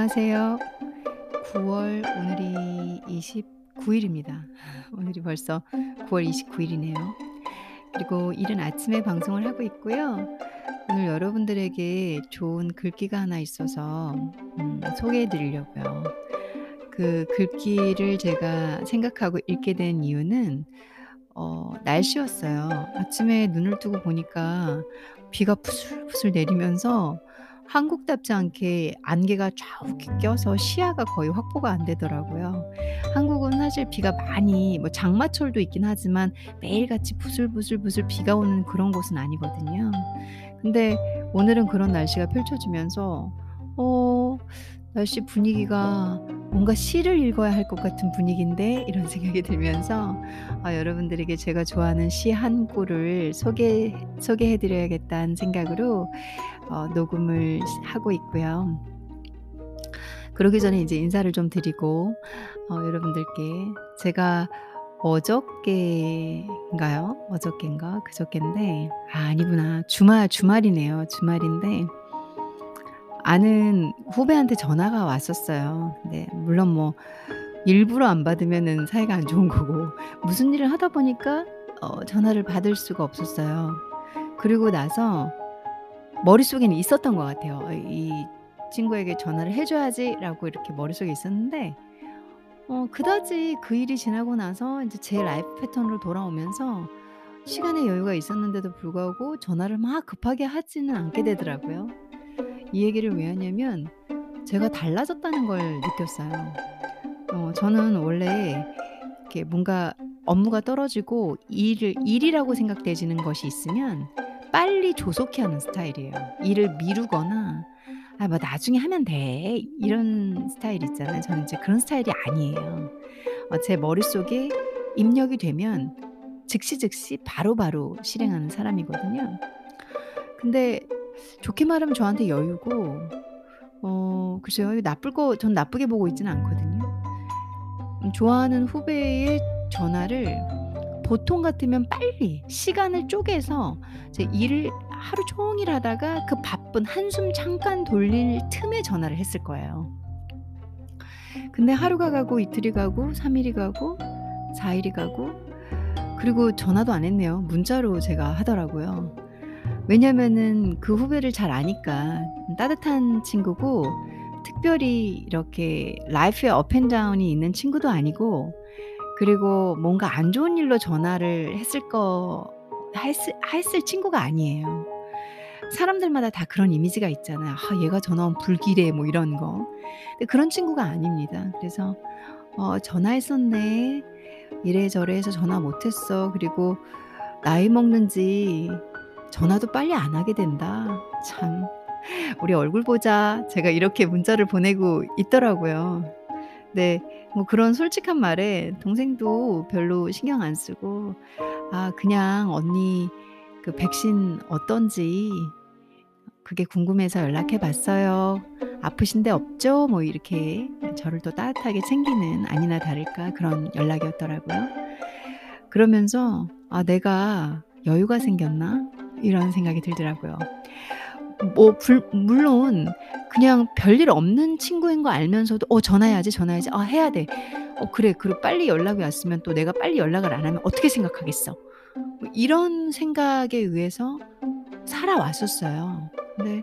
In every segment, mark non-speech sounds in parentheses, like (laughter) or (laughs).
안녕하세요. 9월 오늘이 29일입니다. 오늘이 벌써 9월 29일이네요. 그리고 이른 아침에 방송을 하고 있고요. 오늘 여러분들에게 좋은 글귀가 하나 있어서 음, 소개해 드리려고요. 그 글귀를 제가 생각하고 읽게 된 이유는 어, 날씨였어요. 아침에 눈을 뜨고 보니까 비가 푸슬푸슬 내리면서 한국답지 않게 안개가 좌우에 껴서 시야가 거의 확보가 안 되더라고요. 한국은 사실 비가 많이 뭐 장마철도 있긴 하지만 매일같이 부슬부슬부슬 비가 오는 그런 곳은 아니거든요. 근데 오늘은 그런 날씨가 펼쳐지면서 어 날씨 분위기가 뭔가 시를 읽어야 할 것 같은 분위기인데 이런 (laughs) 생각이 들면서 아, 여러분들에게 제가 좋아하는 시 한 구를 소개 소개해 드려야겠다는 생각으로 어, 녹음을 하고 있고요. 그러기 전에 이제 인사를 좀 드리고 어, 여러분들께 제가 어저께인가요? 어저께인가? 그저께인데 아, 아니구나. 주말 주말이네요. 주말인데 아는 후배한테 전화가 왔었어요. 네, 물론 뭐 일부러 안 받으면은 사이가 안 좋은 거고 (laughs) 무슨 일을 하다 보니까 어, 전화를 받을 수가 없었어요. 그리고 나서 머릿속에는 있었던 것 같아요. 어, 이 친구에게 전화를 해줘야지라고 이렇게 머릿속에 있었는데 어, 그다지 그 일이 지나고 나서 이제 제 라이프 패턴으로 돌아오면서 시간의 여유가 있었는데도 불구하고 전화를 막 급하게 하지는 않게 되더라고요. 이 얘기를 왜 하냐면 제가 달라졌다는 걸 느꼈어요. 어, 저는 원래 이렇게 뭔가 업무가 떨어지고 일을 일이라고 생각되지는 것이 있으면 빨리 조속히 하는 스타일이에요. 일을 미루거나 아, 뭐 나중에 하면 돼. 이런 스타일 있잖아요. 저는 이제 그런 스타일이 아니에요. 어, 제 머릿속에 입력이 되면 즉시 즉시 바로바로 실행하는 사람이거든요. 근데 좋게 말하면 저한테 여유고 어 글쎄요. 나쁠 거 전 나쁘게 보고 있지는 않거든요. 음 좋아하는 후배의 전화를 보통 같으면 빨리 시간을 쪼개서 제 일을 하루 종일 하다가 그 바쁜 한숨 잠깐 돌릴 틈에 전화를 했을 거예요. 근데 하루가 가고 이틀이 가고 3 일이 가고 4 일이 가고 그리고 전화도 안 했네요. 문자로 제가 하더라고요. 왜냐면은 그 후배를 잘 아니까 따뜻한 친구고 특별히 이렇게 라이프에 업앤다운이 있는 친구도 아니고 그리고 뭔가 안 좋은 일로 전화를 했을 거 했을, 했을 친구가 아니에요. 사람들마다 다 그런 이미지가 있잖아요. 아, 얘가 전화 오면 불길해 뭐 이런 거. 근데 그런 친구가 아닙니다. 그래서 어, 전화했었네. 이래저래 해서 전화 못했어. 그리고 나이 먹는지 전화도 빨리 안 하게 된다. 참. 우리 얼굴 보자. 제가 이렇게 문자를 보내고 있더라고요. 네. 뭐 그런 솔직한 말에 동생도 별로 신경 안 쓰고 아 그냥 언니 그 백신 어떤지 그게 궁금해서 연락해 봤어요. 아프신 데 없죠? 뭐 이렇게 저를 또 따뜻하게 챙기는 아니나 다를까 그런 연락이었더라고요. 그러면서 아 내가 여유가 생겼나? 이런 생각이 들더라고요. 뭐 불, 물론 그냥 별일 없는 친구인 거 알면서도 어 전화해야지 전화해야지 아 해야 돼. 어 그래 그리고 빨리 연락이 왔으면 또 내가 빨리 연락을 안 하면 어떻게 생각하겠어. 뭐 이런 생각에 의해서 살아왔었어요. 근데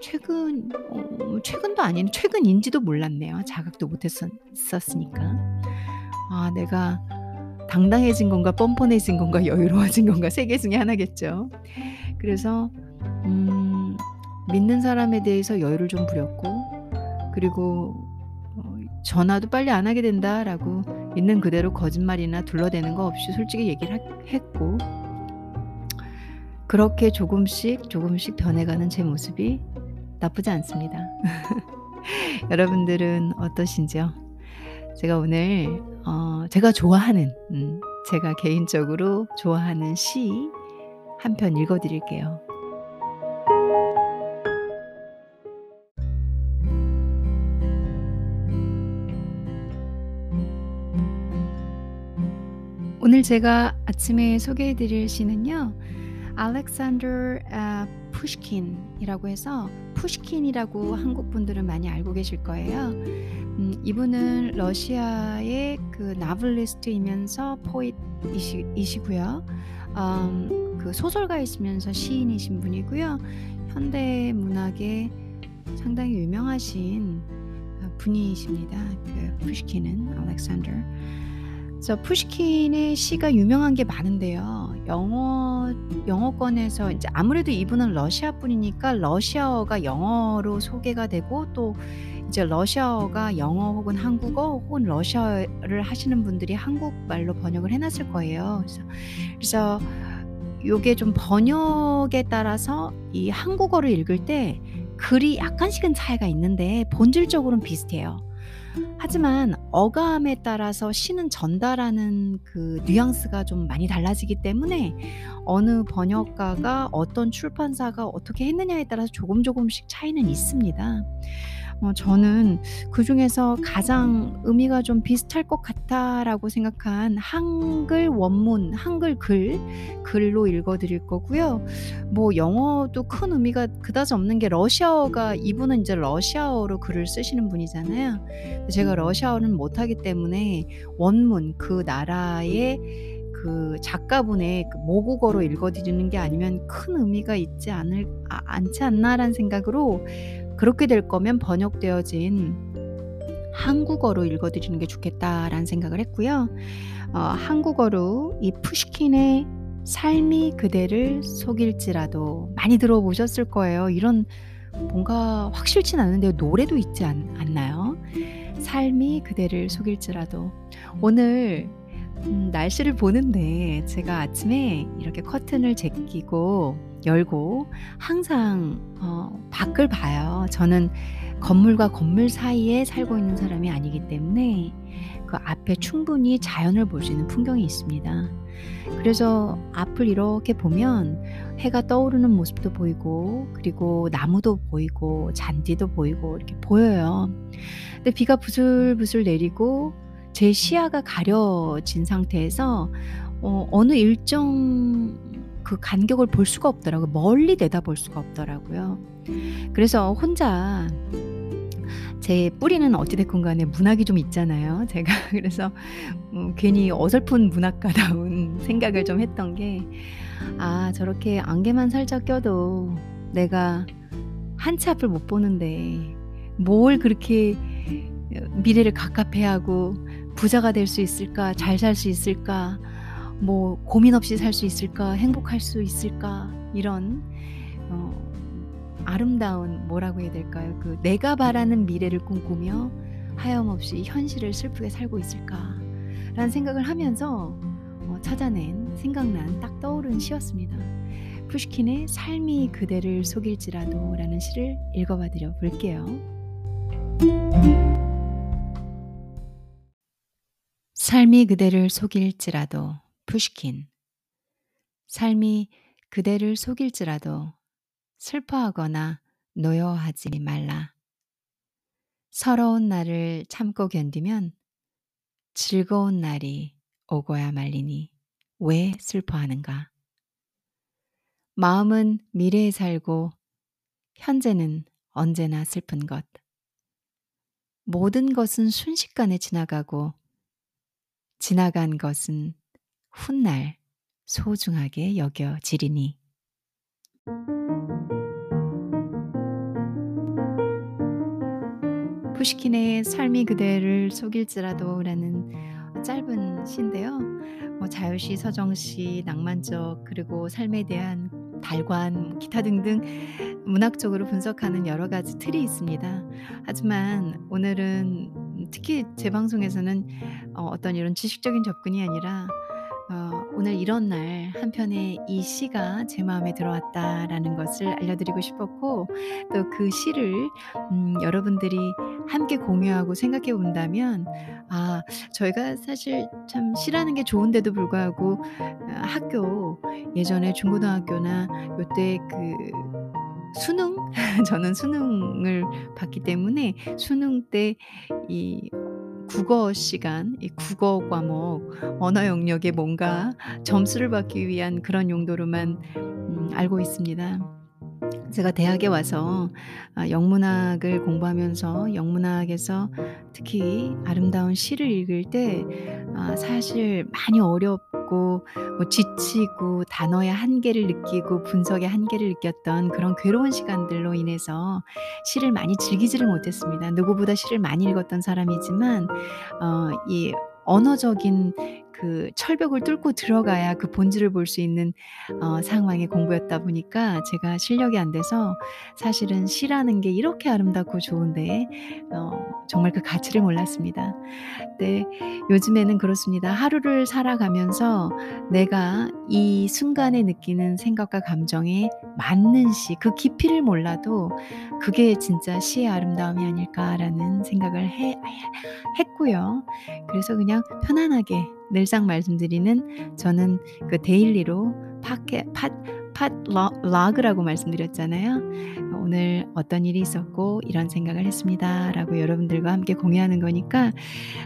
최근 어, 최근도 아닌 최근인지도 몰랐네요. 자각도 못했었으니까. 아 내가 당당해진 건가 뻔뻔해진 건가 여유로워진 건가 세 개 중에 하나겠죠. 그래서 음, 믿는 사람에 대해서 여유를 좀 부렸고 그리고 어, 전화도 빨리 안 하게 된다라고 있는 그대로 거짓말이나 둘러대는 거 없이 솔직히 얘기를 하, 했고 그렇게 조금씩 조금씩 변해가는 제 모습이 나쁘지 않습니다. (laughs) 여러분들은 어떠신지요? 제가 오늘 어, 제가 좋아하는 음, 제가 개인적으로 좋아하는 시 한 편 읽어드릴게요. 오늘 제가 아침에 소개해 드릴 시는요. 알렉산더 아 푸시킨이라고 해서 푸시킨이라고 한국 분들은 많이 알고 계실 거예요. 음 이분은 러시아의 그 나블리스트이면서 포쿰이시 이시고요. 음 그 소설가이시면서 시인이신 분이고요. 현대 문학의 상당히 유명하신 어 분이십니다. 그 푸시킨은 알렉산더. 그래서 푸시킨의 시가 유명한 게 많은데요. 영어 영어권에서 인제 아무래도 이분은 러시아 분이니까 러시아어가 영어로 소개가 되고 또 이제 러시아어가 영어 혹은 한국어 혹은 러시아어를 하시는 분들이 한국말로 번역을 해 놨을 거예요. 그래서 그래서 요게 좀 번역에 따라서 이 한국어를 읽을 때 글이 약간씩은 차이가 있는데 본질적으로는 비슷해요. 하지만 어감에 따라서 시는 전달하는 그 뉘앙스가 좀 많이 달라지기 때문에 어느 번역가가 어떤 출판사가 어떻게 했느냐에 따라서 조금 조금씩 차이는 있습니다. 어 저는 그 중에서 가장 '의미가 좀 비슷할 것 같다.'라고 생각한 한글 원문, 한글 글, 글로 읽어 드릴 거고요. 뭐 영어도 큰 의미가 그다지 없는 게 러시아어가 이분은 인제 러시아어로 글을 쓰시는 분이잖아요. 제가 러시아어는 못하기 때문에 원문 그 나라의 그 작가분의 그 모국어로 읽어 드리는 게 아니면 '큰 의미가 있지 않을 아 않지 않나.'라는 생각으로 그렇게 될 거면 '번역되어진 한국어로 읽어 드리는 게 좋겠다.'라는 생각을 했고요. 어 한국어로 이 푸시킨의 삶이 그대를 속일지라도 많이 들어보셨을 거예요. 이런 뭔가 확실치는 않은데 노래도 있지 않 않나요? 삶이 그대를 속일지라도. 오늘 음 날씨를 보는데 제가 아침에 이렇게 커튼을 제끼고 열고 항상 어 밖을 봐요. 저는 건물과 건물 사이에 살고 있는 사람이 아니기 때문에 그 앞에 충분히 자연을 볼 수 있는 풍경이 있습니다. 그래서 앞을 이렇게 보면 해가 떠오르는 모습도 보이고 그리고 나무도 보이고 잔디도 보이고 이렇게 보여요. 근데 비가 부슬부슬 내리고 제 시야가 가려진 상태에서 어 어느 일정 그 간격을 볼 수가 없더라고요. 멀리 내다볼 수가 없더라고요. 그래서 혼자 제 뿌리는 어찌 됐건 간에 문학이 좀 있잖아요, (laughs) 제가. 그래서 음 괜히 어설픈 문학가다운 (laughs) 생각을 좀 했던 게 '아 저렇게 안개만 살짝 껴도 내가 한 치 앞을 못 보는데 뭘 그렇게 어 미래를 갑갑해하고 부자가 될 수 있을까? 잘 살 수 있을까? 뭐 고민 없이 살 수 있을까? 행복할 수 있을까?' 이런 어 아름다운 뭐라고 해야 될까요? 그 '내가 바라는 미래를 꿈꾸며 하염없이 현실을 슬프게 살고 있을까?'라는 생각을 하면서 어 찾아낸 생각난 딱 떠오른 시였습니다. 푸시킨의 삶이 그대를 속일지라도라는 시를 읽어 봐 드려 볼게요. 삶이 그대를 속일지라도 푸시킨 삶이 그대를 속일지라도 슬퍼하거나 노여워하지 말라. 서러운 날을 참고 견디면 즐거운 날이 오고야 말리니 왜 슬퍼하는가? 마음은 미래에 살고 현재는 언제나 슬픈 것. 모든 것은 순식간에 지나가고 지나간 것은 훗날 소중하게 여겨지리니. 푸시킨의 삶이 그대를 속일지라도라는 짧은 시인데요. 뭐 자유시, 서정시, 낭만적 그리고 삶에 대한 달관 기타 등등 문학적으로 분석하는 여러 가지 틀이 있습니다. 하지만 오늘은 음 특히 제 방송에서는 어 어떤 이런 지식적인 접근이 아니라 어 '오늘 이런 날 한 편의 이 시가 제 마음에 들어왔다.'라는 것을 알려드리고 싶었고 또 그 시를 음 여러분들이 함께 공유하고 생각해 본다면 아 저희가 사실 참 시라는 게 좋은데도 불구하고 어 학교 예전에 중고등학교나 요때 그 수능? (laughs) 저는 수능을 봤기 때문에 수능 때 이 국어 시간 이 국어 과목 언어 영역에 뭔가 점수를 받기 위한 그런 용도로만 음 알고 있습니다. 제가 대학에 와서 아 영문학을 공부하면서 영문학에서 특히 아름다운 시를 읽을 때아 사실 많이 어렵고 뭐 지치고 단어의 한계를 느끼고 분석의 한계를 느꼈던 그런 괴로운 시간들로 인해서 시를 많이 즐기지를 못했습니다. 누구보다 시를 많이 읽었던 사람이지만 어 이 언어적인 그 철벽을 뚫고 들어가야 그 본질을 볼 수 있는 어 상황의 공부였다 보니까 제가 실력이 안 돼서 사실은 시라는 게 이렇게 아름답고 좋은데 어 정말 그 가치를 몰랐습니다. 네. 요즘에는 그렇습니다. 하루를 살아가면서 내가 이 순간에 느끼는 생각과 감정에 맞는 시 그 깊이를 몰라도 '그게 진짜 시의 아름다움이 아닐까.'라는 생각을 해 했고요. 그래서 그냥 편안하게 늘상 말씀드리는 저는 그 daily로 팟캐 팟 팟러 러그라고 말씀드렸잖아요. "오늘 어떤 일이 있었고 이런 생각을 했습니다."라고 여러분들과 함께 공유하는 거니까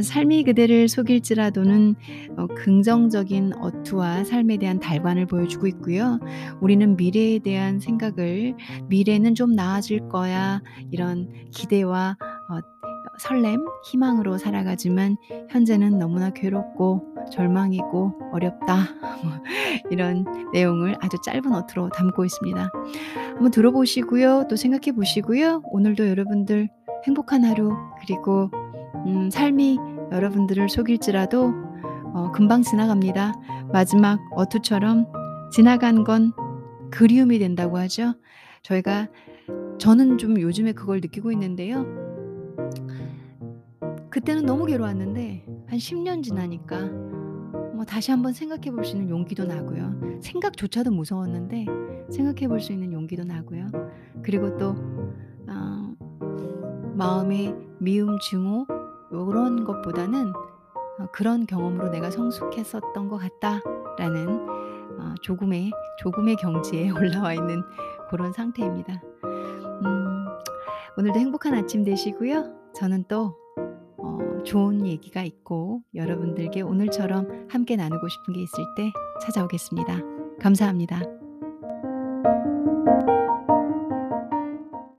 삶이 그대를 속일지라도는 어 긍정적인 어투와 삶에 대한 달관을 보여주고 있고요. 우리는 미래에 대한 생각을 '미래는 좀 나아질 거야.' 이런 기대와 어 설렘, 희망으로 살아가지만 현재는 너무나 괴롭고 절망이고 어렵다. 뭐 (laughs) 이런 내용을 아주 짧은 어투로 담고 있습니다. 한번 들어보시고요. 또 생각해 보시고요. 오늘도 여러분들 행복한 하루 그리고 음 삶이 여러분들을 속일지라도 어 금방 지나갑니다. 마지막 어투처럼 "지나간 건 그리움이 된다."고 하죠. 저희가 저는 좀 요즘에 그걸 느끼고 있는데요. 그때는 너무 괴로웠는데 한 10년 지나니까 뭐 다시 한번 생각해 볼 수 있는 용기도 나고요. 생각조차도 무서웠는데 생각해 볼 수 있는 용기도 나고요. 그리고 또 어 마음의 미움, 증오 요런 것보다는 어 '그런 경험으로 내가 성숙했었던 것 같다.'라는 어 조금의 조금의 경지에 (laughs) 올라와 있는 고런 상태입니다. 음 오늘도 행복한 아침 되시고요. 저는 또어 좋은 얘기가 있고 여러분들께 오늘처럼 함께 나누고 싶은 게 있을 때 찾아오겠습니다. 감사합니다.